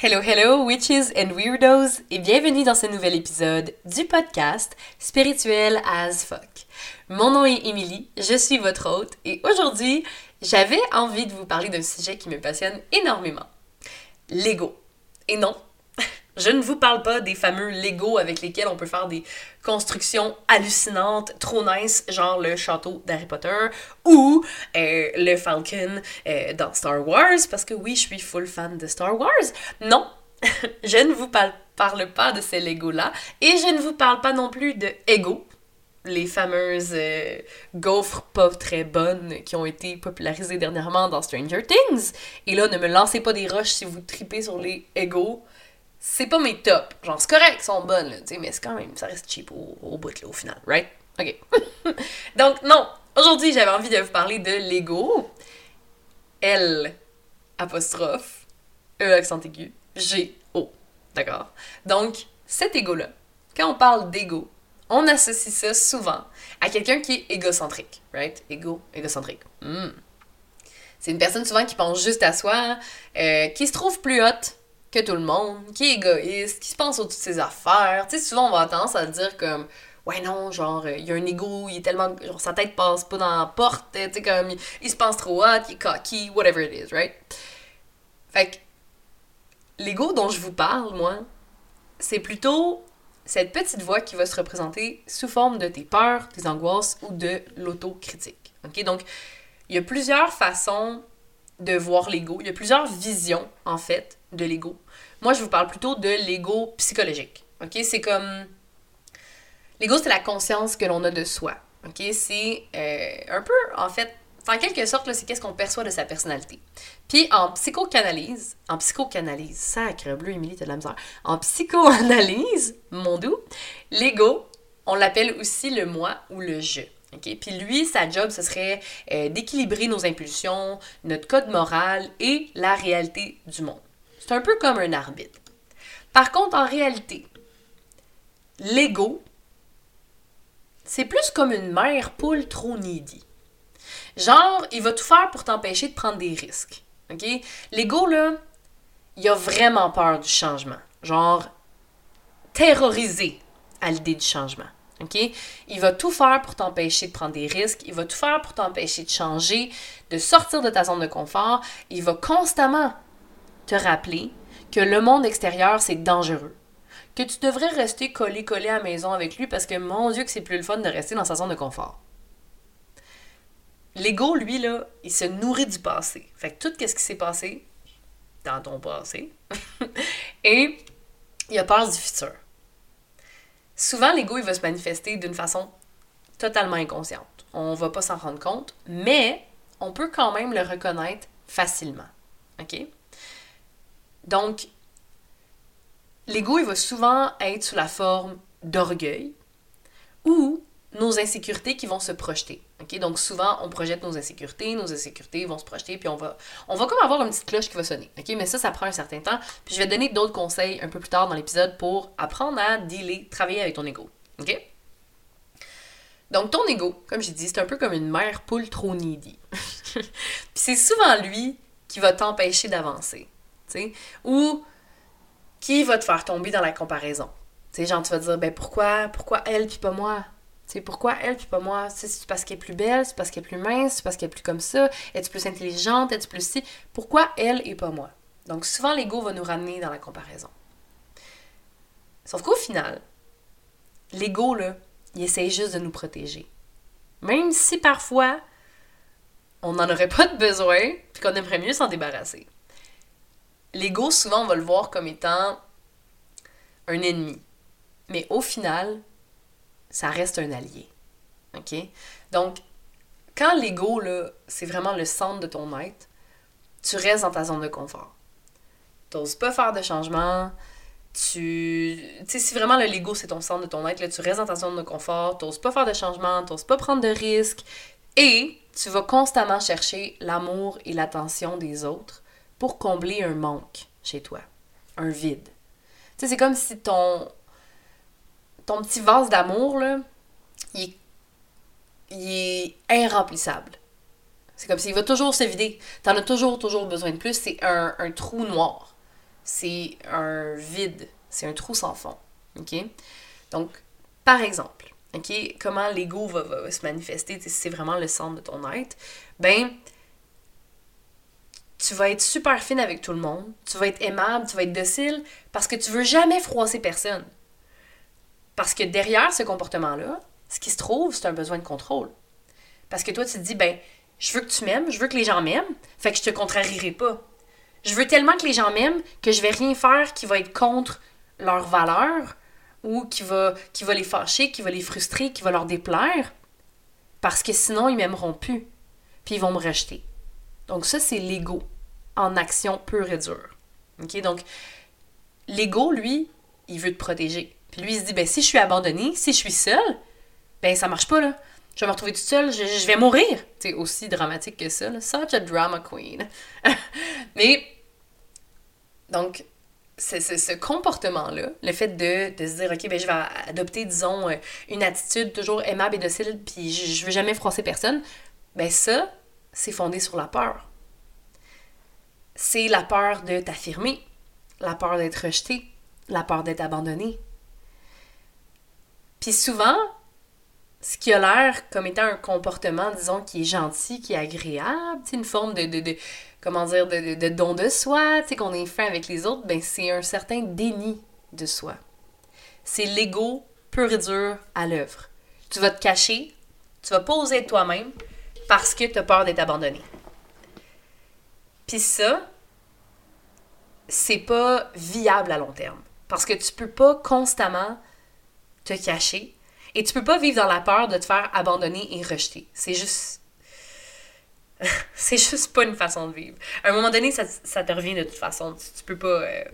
Hello, hello, witches and weirdos, et bienvenue dans ce nouvel épisode du podcast Spirituel as fuck. Mon nom est Emily, je suis votre hôte, et aujourd'hui, j'avais envie de vous parler d'un sujet qui me passionne énormément. L'ego. Et non, je ne vous parle pas des fameux Lego avec lesquels on peut faire des constructions hallucinantes, trop nice, genre le château d'Harry Potter ou euh, le Falcon euh, dans Star Wars, parce que oui, je suis full fan de Star Wars. Non, je ne vous parle, pas de ces Lego-là et je ne vous parle pas non plus de Ego, les fameuses euh, gaufres pas très bonnes qui ont été popularisées dernièrement dans Stranger Things. Et là, ne me lancez pas des roches si vous tripez sur les Ego c'est pas mes tops. Genre, c'est correct, ils sont bonnes, là, mais c'est quand même, ça reste cheap au, bout, là, au final, right? OK. Donc, non, aujourd'hui, j'avais envie de vous parler de Lego. L, apostrophe, E, accent aigu, G, O. D'accord? Donc, cet ego-là, quand on parle d'ego, on associe ça souvent à quelqu'un qui est égocentrique, right? Ego, égocentrique. Hmm. C'est une personne souvent qui pense juste à soi, euh, qui se trouve plus haute que tout le monde, qui est égoïste, qui se pense au-dessus de ses affaires. Tu sais, souvent, on va tendance à dire comme ouais non genre il y a un ego il est tellement genre sa tête passe pas dans la porte tu sais comme il, se pense trop hot il est cocky whatever it is right? Fait que l'ego dont je vous parle moi c'est plutôt cette petite voix qui va se représenter sous forme de tes peurs tes angoisses ou de l'autocritique ok? Donc il y a plusieurs façons de voir l'ego il y a plusieurs visions en fait de l'ego. Moi, je vous parle plutôt de l'ego psychologique. OK? C'est comme. L'ego, c'est la conscience que l'on a de soi. OK? C'est euh, un peu, en fait, en quelque sorte, c'est qu'est-ce qu'on perçoit de sa personnalité. Puis en psychoanalyse, en psychoanalyse, sacre bleu, Émilie, t'as de la misère. En psychoanalyse, mon doux, l'ego, on l'appelle aussi le moi ou le je. Puis lui, sa job, ce serait euh, d'équilibrer nos impulsions, notre code moral et la réalité du monde. C'est un peu comme un arbitre. Par contre, en réalité, l'ego, c'est plus comme une mère poule trop needy. Genre, il va tout faire pour t'empêcher de prendre des risques. OK? L'ego, là, il a vraiment peur du changement. Genre, terrorisé à l'idée du changement. OK? Il va tout faire pour t'empêcher de prendre des risques. Il va tout faire pour t'empêcher de changer, de sortir de ta zone de confort. Il va constamment te rappeler que le monde extérieur, c'est dangereux. Que tu devrais rester collé-collé à maison avec lui parce que, mon Dieu, que c'est plus le fun de rester dans sa zone de confort. L'ego, lui, là, il se nourrit du passé. Fait que tout ce qui s'est passé dans ton passé. et il a peur du futur. Souvent, l'ego, il va se manifester d'une façon totalement inconsciente. On va pas s'en rendre compte, mais on peut quand même le reconnaître facilement. OK? Donc, l'ego, il va souvent être sous la forme d'orgueil ou nos insécurités qui vont se projeter. Donc souvent, on projette nos insécurités, nos insécurités vont se projeter, puis on va, on va comme avoir une petite cloche qui va sonner. Mais ça, ça prend un certain temps. Puis je vais donner d'autres conseils un peu plus tard dans l'épisode pour apprendre à dealer, travailler avec ton ego. Donc ton ego, comme j'ai dit, c'est un peu comme une mère poule trop needy. puis c'est souvent lui qui va t'empêcher d'avancer ou qui va te faire tomber dans la comparaison? Tu sais, genre, tu vas dire, ben pourquoi, pourquoi elle puis pas moi? Pourquoi elle puis pas moi? C'est parce qu'elle est plus belle, c'est parce qu'elle est plus mince, c'est parce qu'elle est plus comme ça, es-tu plus intelligente, es-tu plus si? Pourquoi elle et pas moi? Donc souvent, l'ego va nous ramener dans la comparaison. Sauf qu'au final, l'ego, là, il essaye juste de nous protéger. Même si parfois, on n'en aurait pas de besoin, puis qu'on aimerait mieux s'en débarrasser l'ego, souvent, on va le voir comme étant un ennemi. Mais au final, ça reste un allié. OK? Donc, quand l'ego, c'est vraiment le centre de ton être, tu restes dans ta zone de confort. Tu n'oses pas faire de changement. Tu. Sais, si vraiment le l'ego, c'est ton centre de ton être, là, tu restes dans ta zone de confort, tu n'oses pas faire de changement, tu n'oses pas prendre de risques. Et tu vas constamment chercher l'amour et l'attention des autres pour combler un manque chez toi, un vide. C'est comme si ton, ton petit vase d'amour, là, il est, irremplissable. C'est comme s'il va toujours se vider. T'en as toujours, toujours besoin de plus. C'est un, trou noir. c'est un vide, c'est un trou sans fond. OK? Donc, par exemple, OK, comment l'ego va, se manifester, si c'est vraiment le centre de ton être, ben, tu vas être super fine avec tout le monde, tu vas être aimable, tu vas être docile, parce que tu veux jamais froisser personne. Parce que derrière ce comportement-là, ce qui se trouve, c'est un besoin de contrôle. Parce que toi, tu te dis, ben, je veux que tu m'aimes, je veux que les gens m'aiment, fait que je te contrarierai pas. Je veux tellement que les gens m'aiment que je vais rien faire qui va être contre leurs valeurs ou qui va, qui va les fâcher, qui va les frustrer, qui va leur déplaire. Parce que sinon, ils m'aimeront plus. Puis ils vont me rejeter. Donc ça, c'est l'ego en action pure et dure. OK? Donc, l'ego, lui, il veut te protéger. Puis lui, il se dit, ben si je suis abandonné, si je suis seule, ben ça marche pas, là. Je vais me retrouver toute seule, je, vais mourir. C'est aussi dramatique que ça, là. Such a drama queen. Mais, donc, ce comportement-là, le fait de, de, se dire, OK, ben, je vais adopter, disons, euh, une attitude toujours aimable et docile, puis je, je veux jamais froisser personne, ben ça, c'est fondé sur la peur. C'est la peur de t'affirmer, la peur d'être rejeté, la peur d'être abandonné. Puis souvent, ce qui a l'air comme étant un comportement, disons, qui est gentil, qui est agréable, une forme de, de, de, comment dire, de, de, don de soi, qu'on est fin avec les autres, ben c'est un certain déni de soi. C'est l'ego pur et dur à l'œuvre. Tu vas te cacher, tu vas pas oser toi-même parce que tu as peur d'être abandonné. Puis ça, c'est pas viable à long terme. Parce que tu peux pas constamment te cacher et tu peux pas vivre dans la peur de te faire abandonner et rejeter. C'est juste c'est juste pas une façon de vivre. À un moment donné, ça, te revient de toute façon. Tu, peux pas. Euh,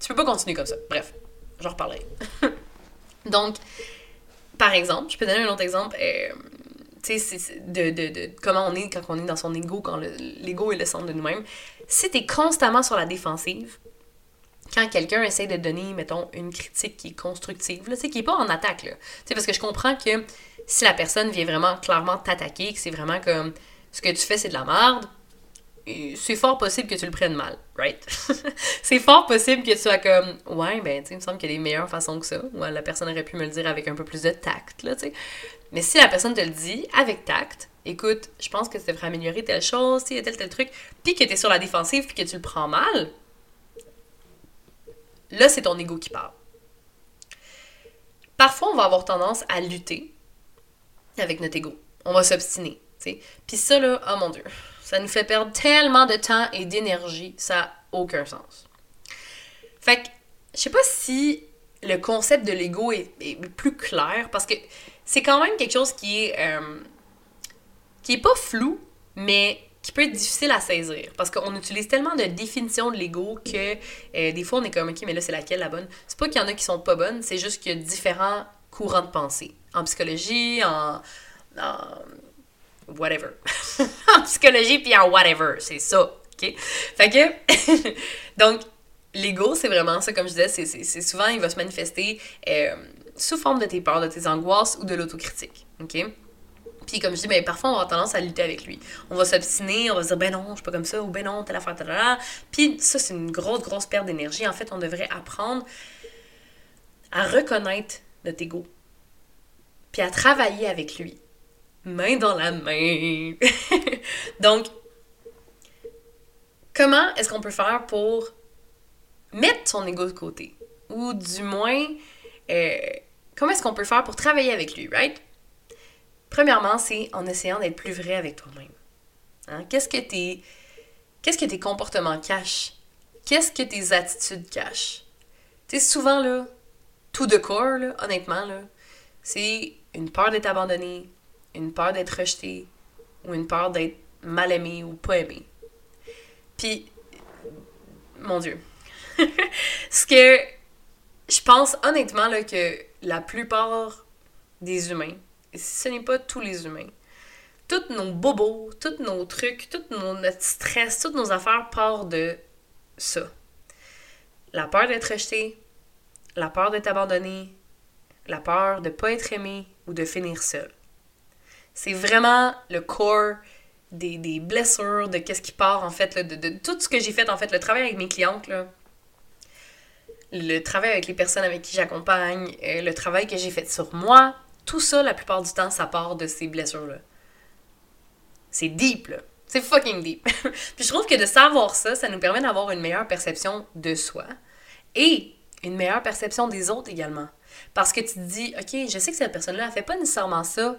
tu peux pas continuer comme ça. Bref, j'en reparlerai. Donc, par exemple, je peux donner un autre exemple. Euh, tu sais, de, de, de, comment on est quand on est dans son ego, quand l'ego est le centre de nous-mêmes. Si t'es constamment sur la défensive, quand quelqu'un essaie de donner, mettons, une critique qui est constructive, là, qui n'est pas en attaque, là. parce que je comprends que si la personne vient vraiment clairement t'attaquer, que c'est vraiment comme ce que tu fais, c'est de la merde, c'est fort possible que tu le prennes mal, right? c'est fort possible que tu sois comme, ouais, ben, tu sais, il me semble qu'il y a des meilleures façons que ça. Ou la personne aurait pu me le dire avec un peu plus de tact, là, tu sais. Mais si la personne te le dit avec tact, écoute, je pense que tu devrais améliorer telle chose, tel, tel truc, puis que tu es sur la défensive, puis que tu le prends mal, là, c'est ton ego qui parle. Parfois, on va avoir tendance à lutter avec notre ego. On va s'obstiner. Puis ça, là, oh mon Dieu, ça nous fait perdre tellement de temps et d'énergie, ça n'a aucun sens. Fait que, je sais pas si le concept de l'ego est, plus clair, parce que c'est quand même quelque chose qui est, euh, qui est pas flou, mais qui peut être difficile à saisir. Parce qu'on utilise tellement de définitions de l'ego que euh, des fois on est comme, ok, mais là c'est laquelle la bonne? C'est pas qu'il y en a qui sont pas bonnes, c'est juste qu'il y a différents courants de pensée. En psychologie, en whatever. en psychologie, puis en whatever. C'est ça. OK? Fait que, donc, l'ego, c'est vraiment ça, comme je disais, c'est souvent, il va se manifester euh, sous forme de tes peurs, de tes angoisses ou de l'autocritique. OK? Puis comme je dis, ben, parfois on va avoir tendance à lutter avec lui. On va s'obstiner, on va se dire, ben non, je suis pas comme ça, ou ben non, telle affaire, telle affaire. Puis ça, c'est une grosse, grosse perte d'énergie. En fait, on devrait apprendre à reconnaître notre ego. Puis à travailler avec lui main dans la main. Donc, comment est-ce qu'on peut faire pour mettre son ego de côté? Ou du moins, euh, comment est-ce qu'on peut faire pour travailler avec lui, right? Premièrement, c'est en essayant d'être plus vrai avec toi-même. Hein? Qu'est-ce que tes qu'est-ce que tes comportements cachent? Qu'est-ce que tes attitudes cachent? Tu sais, souvent, là, tout de corps, honnêtement, là, c'est une peur d'être abandonné, une peur d'être rejeté ou une peur d'être mal aimé ou pas aimé. Puis, mon Dieu. Ce que je pense honnêtement là, que la plupart des humains, ce n'est pas tous les humains, tous nos bobos, tous nos trucs, tout notre stress, toutes nos affaires partent de ça. La peur d'être rejeté, la peur d'être abandonné, la peur de ne pas être aimé ou de finir seul. C'est vraiment le core des, blessures, de qu'est-ce qui part en fait, de, tout ce que j'ai fait en fait, le travail avec mes clientes, là, le travail avec les personnes avec qui j'accompagne, euh, le travail que j'ai fait sur moi, tout ça, la plupart du temps, ça part de ces blessures-là. C'est deep, là. C'est fucking deep. Puis je trouve que de savoir ça, ça nous permet d'avoir une meilleure perception de soi et une meilleure perception des autres également. Parce que tu te dis, OK, je sais que cette personne-là, elle fait pas nécessairement ça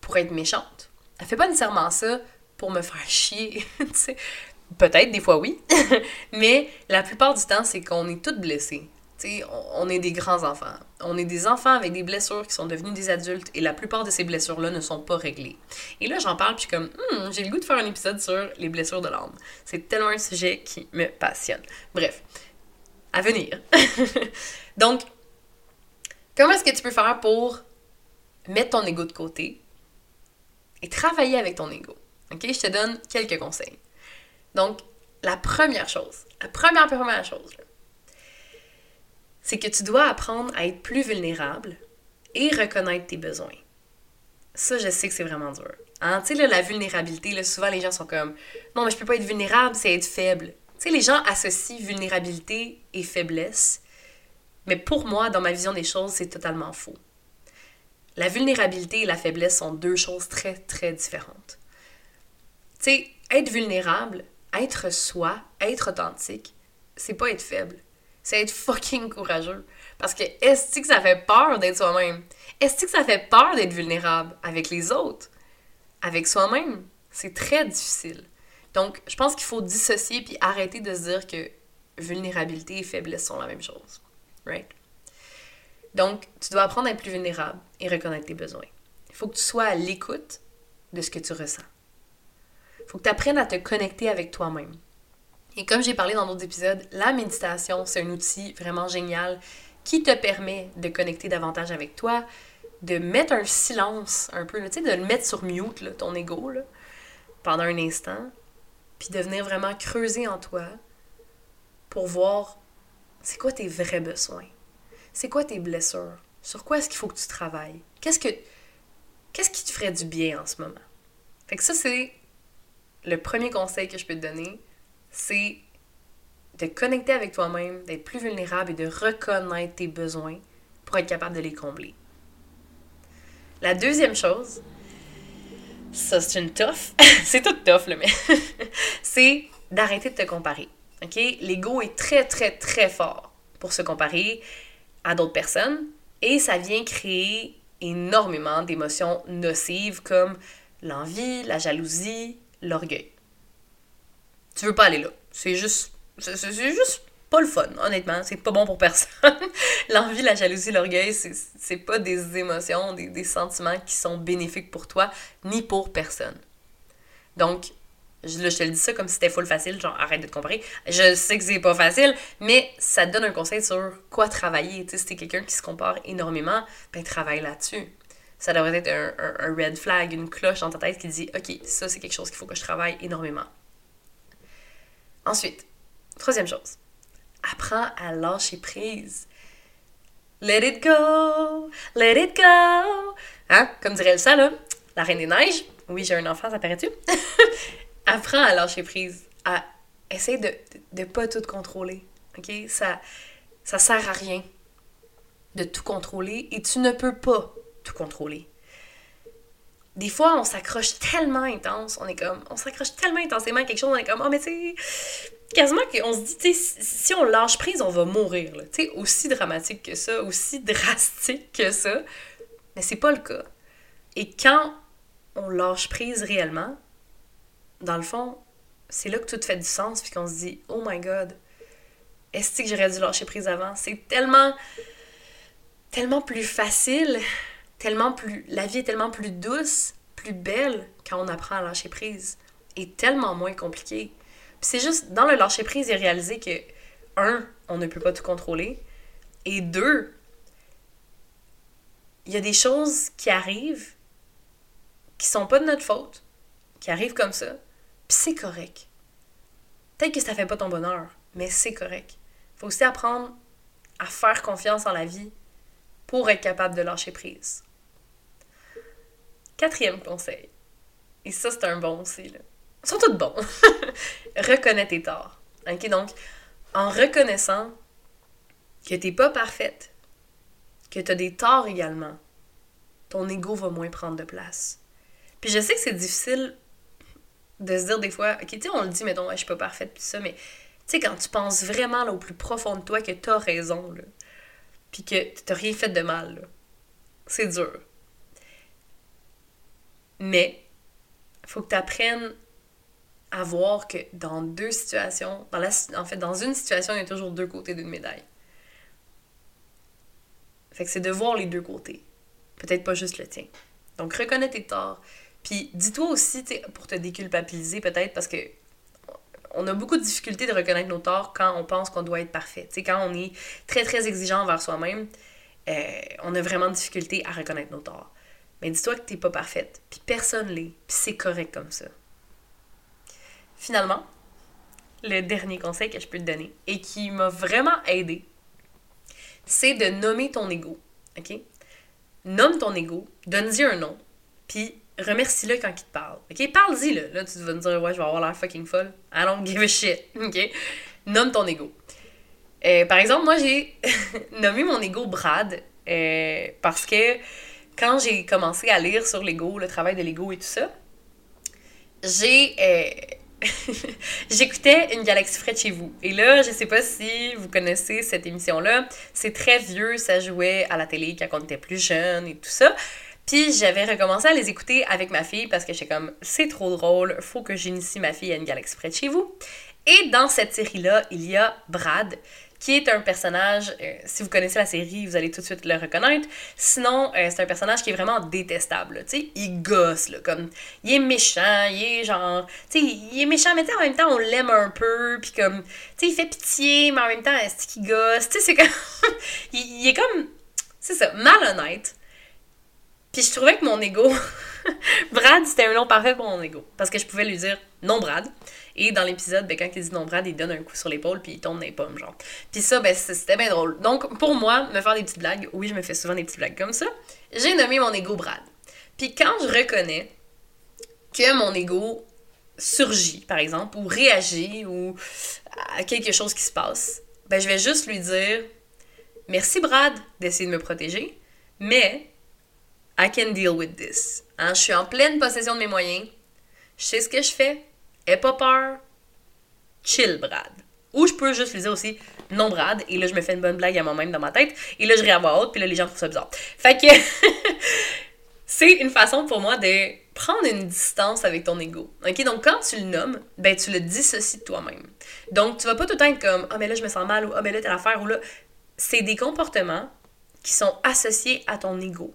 pour être méchante. Elle fait pas nécessairement ça pour me faire chier. Peut-être, des fois oui. Mais la plupart du temps, c'est qu'on est toutes blessées. sais, on est des grands enfants. On est des enfants avec des blessures qui sont devenus des adultes et la plupart de ces blessures-là ne sont pas réglées. Et là, j'en parle puis comme, hmm, j'ai le goût de faire un épisode sur les blessures de l'âme. C'est tellement un sujet qui me passionne. Bref, à venir. Donc, comment est-ce que tu peux faire pour mettre ton ego de côté et travailler avec ton ego? OK? Je te donne quelques conseils. Donc, la première chose, la première, première chose, c'est que tu dois apprendre à être plus vulnérable et reconnaître tes besoins. Ça, je sais que c'est vraiment dur. Hein? Tu sais, la vulnérabilité, souvent les gens sont comme Non, mais je peux pas être vulnérable, c'est être faible. Tu sais, les gens associent vulnérabilité et faiblesse, mais pour moi, dans ma vision des choses, c'est totalement faux. La vulnérabilité et la faiblesse sont deux choses très, très différentes. Tu sais, être vulnérable, être soi, être authentique, c'est pas être faible. C'est être fucking courageux. Parce que est-ce que ça fait peur d'être soi-même? Est-ce que ça fait peur d'être vulnérable avec les autres? Avec soi-même? C'est très difficile. Donc, je pense qu'il faut dissocier puis arrêter de se dire que vulnérabilité et faiblesse sont la même chose. Right? Donc, tu dois apprendre à être plus vulnérable et reconnaître tes besoins. Il faut que tu sois à l'écoute de ce que tu ressens faut que tu apprennes à te connecter avec toi-même. Et comme j'ai parlé dans d'autres épisodes, la méditation, c'est un outil vraiment génial qui te permet de connecter davantage avec toi, de mettre un silence un peu, tu sais, de le mettre sur mute, ton ego, pendant un instant, puis de venir vraiment creuser en toi pour voir c'est quoi tes vrais besoins, c'est quoi tes blessures, sur quoi est-ce qu'il faut que tu travailles, qu'est-ce que qu'est-ce qui te ferait du bien en ce moment? Fait que ça, c'est le premier conseil que je peux te donner, c'est de connecter avec toi-même, d'être plus vulnérable et de reconnaître tes besoins pour être capable de les combler. La deuxième chose, ça c'est une tough, c'est tout tough là, mais c'est d'arrêter de te comparer. L'ego est très, très, très fort pour se comparer à d'autres personnes et ça vient créer énormément d'émotions nocives comme l'envie, la jalousie, l'orgueil. Tu veux pas aller là. C'est juste. C'est juste pas le fun, honnêtement. C'est pas bon pour personne. L'envie, la jalousie, l'orgueil, c'est pas des émotions, des, des, sentiments qui sont bénéfiques pour toi, ni pour personne. Donc, je, te le dis ça comme si c'était full facile, genre arrête de te comparer. Je sais que c'est pas facile, mais ça te donne un conseil sur quoi travailler. Tu sais, si t'es quelqu'un qui se compare énormément, ben travaille là-dessus ça devrait être un, red flag, une cloche dans ta tête qui dit Ok, ça c'est quelque chose qu'il faut que je travaille énormément. Ensuite, troisième chose, apprends à lâcher prise. Let it go, let it go. Hein? Comme dirait Elsa, là, la reine des neiges. Oui, j'ai un enfant, ça paraît-tu? apprends à lâcher prise, à essayer de ne pas tout contrôler. OK? Ça, ça sert à rien de tout contrôler et tu ne peux pas tout contrôler. Des fois, on s'accroche tellement intense, on est comme, on s'accroche tellement intensément à quelque chose, on est comme, oh, mais tu sais, quasiment qu'on se dit, si on lâche prise, on va mourir, Tu aussi dramatique que ça, aussi drastique que ça. Mais c'est pas le cas. Et quand on lâche prise réellement, dans le fond, c'est là que tout fait du sens, puis qu'on se dit, oh my god, est-ce que j'aurais dû lâcher prise avant? C'est tellement, tellement plus facile tellement plus. La vie est tellement plus douce, plus belle quand on apprend à lâcher prise. Et tellement moins compliqué. c'est juste dans le lâcher prise et réaliser que, un, on ne peut pas tout contrôler. Et deux, il y a des choses qui arrivent qui sont pas de notre faute, qui arrivent comme ça, puis c'est correct. Peut-être que ça fait pas ton bonheur, mais c'est correct. Faut aussi apprendre à faire confiance en la vie pour être capable de lâcher prise. Quatrième conseil. Et ça, c'est un bon aussi, là. Ils sont tous bons. Reconnais tes torts. Donc, en reconnaissant que t'es pas parfaite, que t'as des torts également, ton ego va moins prendre de place. Puis je sais que c'est difficile de se dire des fois, ok, tu sais, on le dit, mettons, je suis pas parfaite, puis ça, mais tu sais, quand tu penses vraiment là, au plus profond de toi que t'as raison, là, puis que t'as rien fait de mal, là, c'est dur. Mais, faut que tu apprennes à voir que dans deux situations, dans la, en fait, dans une situation, il y a toujours deux côtés d'une médaille. Fait que c'est de voir les deux côtés. Peut-être pas juste le tien. Donc, reconnais tes torts. Puis, dis-toi aussi, pour te déculpabiliser, peut-être, parce que on a beaucoup de difficultés de reconnaître nos torts quand on pense qu'on doit être parfait. sais, quand on est très, très exigeant envers soi-même, euh, on a vraiment de difficultés à reconnaître nos torts. Mais dis-toi que t'es pas parfaite, puis personne l'est, puis c'est correct comme ça. Finalement, le dernier conseil que je peux te donner et qui m'a vraiment aidé, c'est de nommer ton ego. OK? Nomme ton ego, donne-y un nom, puis remercie-le quand il te parle. OK? Parle-y, là. Là, tu vas me dire, ouais, je vais avoir l'air fucking folle. I don't give a shit. OK? Nomme ton ego. Euh, par exemple, moi, j'ai nommé mon ego Brad euh, parce que quand j'ai commencé à lire sur l'ego, le travail de l'ego et tout ça, j'ai. Euh, J'écoutais Une galaxie près de chez vous. Et là, je sais pas si vous connaissez cette émission-là. C'est très vieux, ça jouait à la télé quand on était plus jeune et tout ça. Puis j'avais recommencé à les écouter avec ma fille parce que j'étais comme, c'est trop drôle, faut que j'initie ma fille à Une galaxie près de chez vous. Et dans cette série-là, il y a Brad, qui est un personnage, euh, si vous connaissez la série, vous allez tout de suite le reconnaître. Sinon, euh, c'est un personnage qui est vraiment détestable. Tu sais, il gosse, là, comme, il est méchant, il est genre, tu sais, il est méchant, mais en même temps, on l'aime un peu, puis comme, tu sais, il fait pitié, mais en même temps, est-ce qu'il gosse? Tu sais, c'est comme, il, est comme, c'est ça, malhonnête. Puis je trouvais que mon ego, Brad, c'était un nom parfait pour mon ego. Parce que je pouvais lui dire non, Brad. Et dans l'épisode, ben, quand il dit non Brad, il donne un coup sur l'épaule puis il tombe dans les pommes, genre. Puis ça, ben, c'était bien drôle. Donc, pour moi, me faire des petites blagues, oui, je me fais souvent des petites blagues comme ça, j'ai nommé mon ego Brad. Puis quand je reconnais que mon ego surgit, par exemple, ou réagit, ou à quelque chose qui se passe, ben, je vais juste lui dire Merci, Brad, d'essayer de me protéger, mais I can deal with this. Hein, je suis en pleine possession de mes moyens. Je sais ce que je fais. Aie pas peur. Chill, Brad. Ou je peux juste lui dire aussi non, Brad. Et là, je me fais une bonne blague à moi-même dans ma tête. Et là, je ris à voix haute. Puis là, les gens trouvent ça bizarre. Fait que c'est une façon pour moi de prendre une distance avec ton ego. OK? Donc, quand tu le nommes, ben, tu le dissocies de toi-même. Donc, tu vas pas tout le temps être comme Ah, mais là, je me sens mal. Ou Ah, mais là, t'as l'affaire. Ou là. C'est des comportements qui sont associés à ton ego.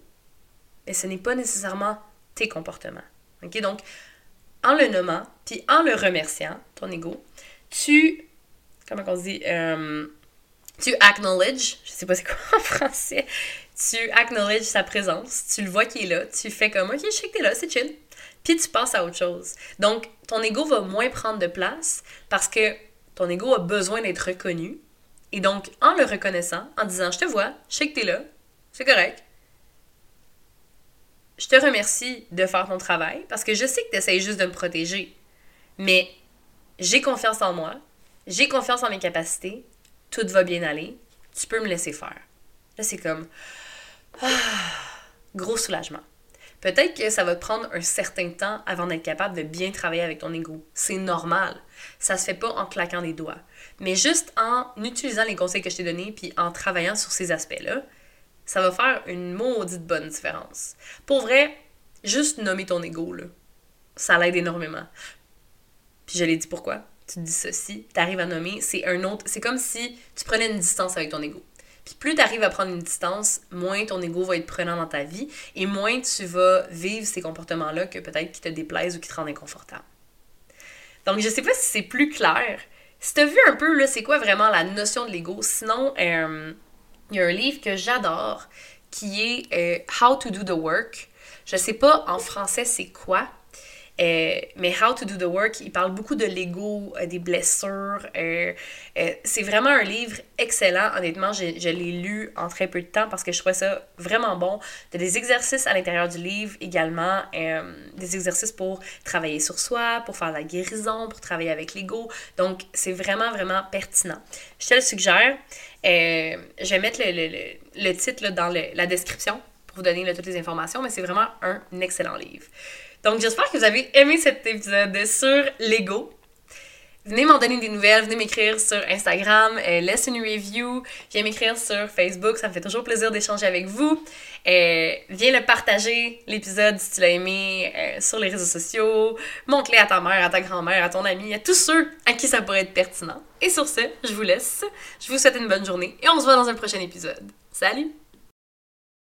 Mais ce n'est pas nécessairement tes comportements. OK? Donc, en le nommant, puis en le remerciant, ton ego, tu, comment on dit, euh, tu acknowledge, je sais pas c'est quoi en français, tu acknowledge sa présence, tu le vois qu'il est là, tu fais comme, ok, je sais que t'es là, c'est chill. Puis tu passes à autre chose. Donc, ton ego va moins prendre de place parce que ton ego a besoin d'être reconnu. Et donc, en le reconnaissant, en disant, je te vois, je sais que t'es là, c'est correct, je te remercie de faire ton travail parce que je sais que tu essaies juste de me protéger. Mais j'ai confiance en moi, j'ai confiance en mes capacités, tout va bien aller, tu peux me laisser faire. Là, c'est comme. Ah, gros soulagement. Peut-être que ça va te prendre un certain temps avant d'être capable de bien travailler avec ton ego. C'est normal. Ça se fait pas en claquant des doigts. Mais juste en utilisant les conseils que je t'ai donnés puis en travaillant sur ces aspects-là, ça va faire une maudite bonne différence. Pour vrai, juste nommer ton ego, là, ça l'aide énormément. Puis je l'ai dit pourquoi. Tu te dis ceci, tu arrives à nommer, c'est un autre. C'est comme si tu prenais une distance avec ton ego. Puis plus tu arrives à prendre une distance, moins ton ego va être prenant dans ta vie et moins tu vas vivre ces comportements-là que peut-être qui te déplaisent ou qui te rendent inconfortable. Donc je sais pas si c'est plus clair. Si tu as vu un peu, là, c'est quoi vraiment la notion de l'ego, sinon, euh, il y a un livre que j'adore qui est euh, How to Do the Work. Je sais pas en français c'est quoi, euh, mais How to Do the Work, il parle beaucoup de l'ego, euh, des blessures. c'est vraiment un livre excellent. Honnêtement, je, l'ai lu en très peu de temps parce que je trouvais ça vraiment bon. Il y a des exercices à l'intérieur du livre également, des exercices pour travailler sur soi, pour faire la guérison, pour travailler avec l'ego. Donc, c'est vraiment, vraiment pertinent. Je te le suggère. Euh, je vais mettre le, titre dans la description pour vous donner toutes les informations, mais c'est vraiment un excellent livre. Donc, j'espère que vous avez aimé cet épisode sur Lego. Venez m'en donner des nouvelles, venez m'écrire sur Instagram, euh, une review, viens m'écrire sur Facebook, ça me fait toujours plaisir d'échanger avec vous. Euh, viens le partager, l'épisode, si tu l'as aimé, euh, sur les réseaux sociaux. Montre-le à ta mère, à ta grand-mère, à ton ami, à tous ceux à qui ça pourrait être pertinent. Et sur ce, je vous laisse. Je vous souhaite une bonne journée et on se voit dans un prochain épisode. Salut!